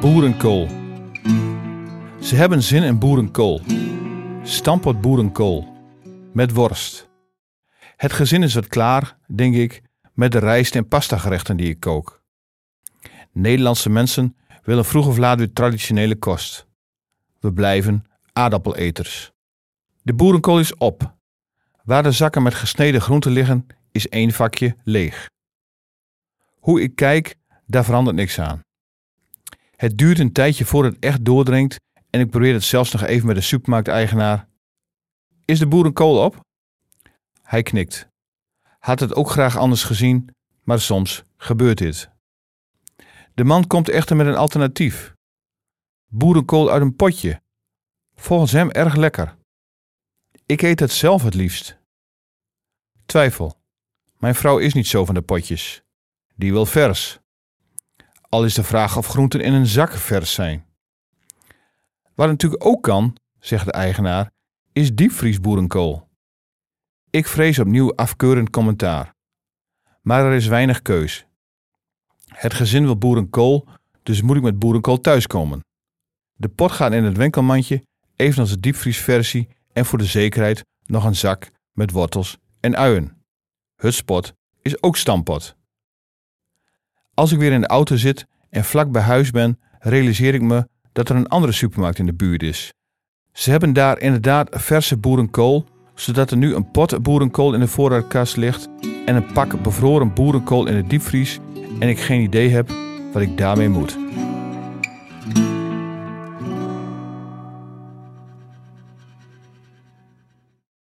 Boerenkool. Ze hebben zin in boerenkool. Stampot boerenkool. Met worst. Het gezin is wat klaar, denk ik, met de rijst- en pastagerechten die ik kook. Nederlandse mensen willen vroeg of laat weer traditionele kost. We blijven aardappeleters. De boerenkool is op. Waar de zakken met gesneden groenten liggen, is één vakje leeg. Hoe ik kijk, daar verandert niks aan. Het duurt een tijdje voordat het echt doordringt en ik probeer het zelfs nog even met de supermarkteigenaar. Is de boerenkool op? Hij knikt. Had het ook graag anders gezien, maar soms gebeurt dit. De man komt echter met een alternatief. Boerenkool uit een potje. Volgens hem erg lekker. Ik eet het zelf het liefst. Twijfel. Mijn vrouw is niet zo van de potjes. Die wil vers. Al is de vraag of groenten in een zak vers zijn. Wat natuurlijk ook kan, zegt de eigenaar, is diepvriesboerenkool. Ik vrees opnieuw afkeurend commentaar. Maar er is weinig keus. Het gezin wil boerenkool, dus moet ik met boerenkool thuiskomen. De pot gaat in het winkelmandje, evenals de diepvriesversie en voor de zekerheid nog een zak met wortels en uien. Hutspot is ook stampot. Als ik weer in de auto zit en vlak bij huis ben, realiseer ik me dat er een andere supermarkt in de buurt is. Ze hebben daar inderdaad verse boerenkool, zodat er nu een pot boerenkool in de voorraadkast ligt en een pak bevroren boerenkool in de diepvries en ik geen idee heb wat ik daarmee moet.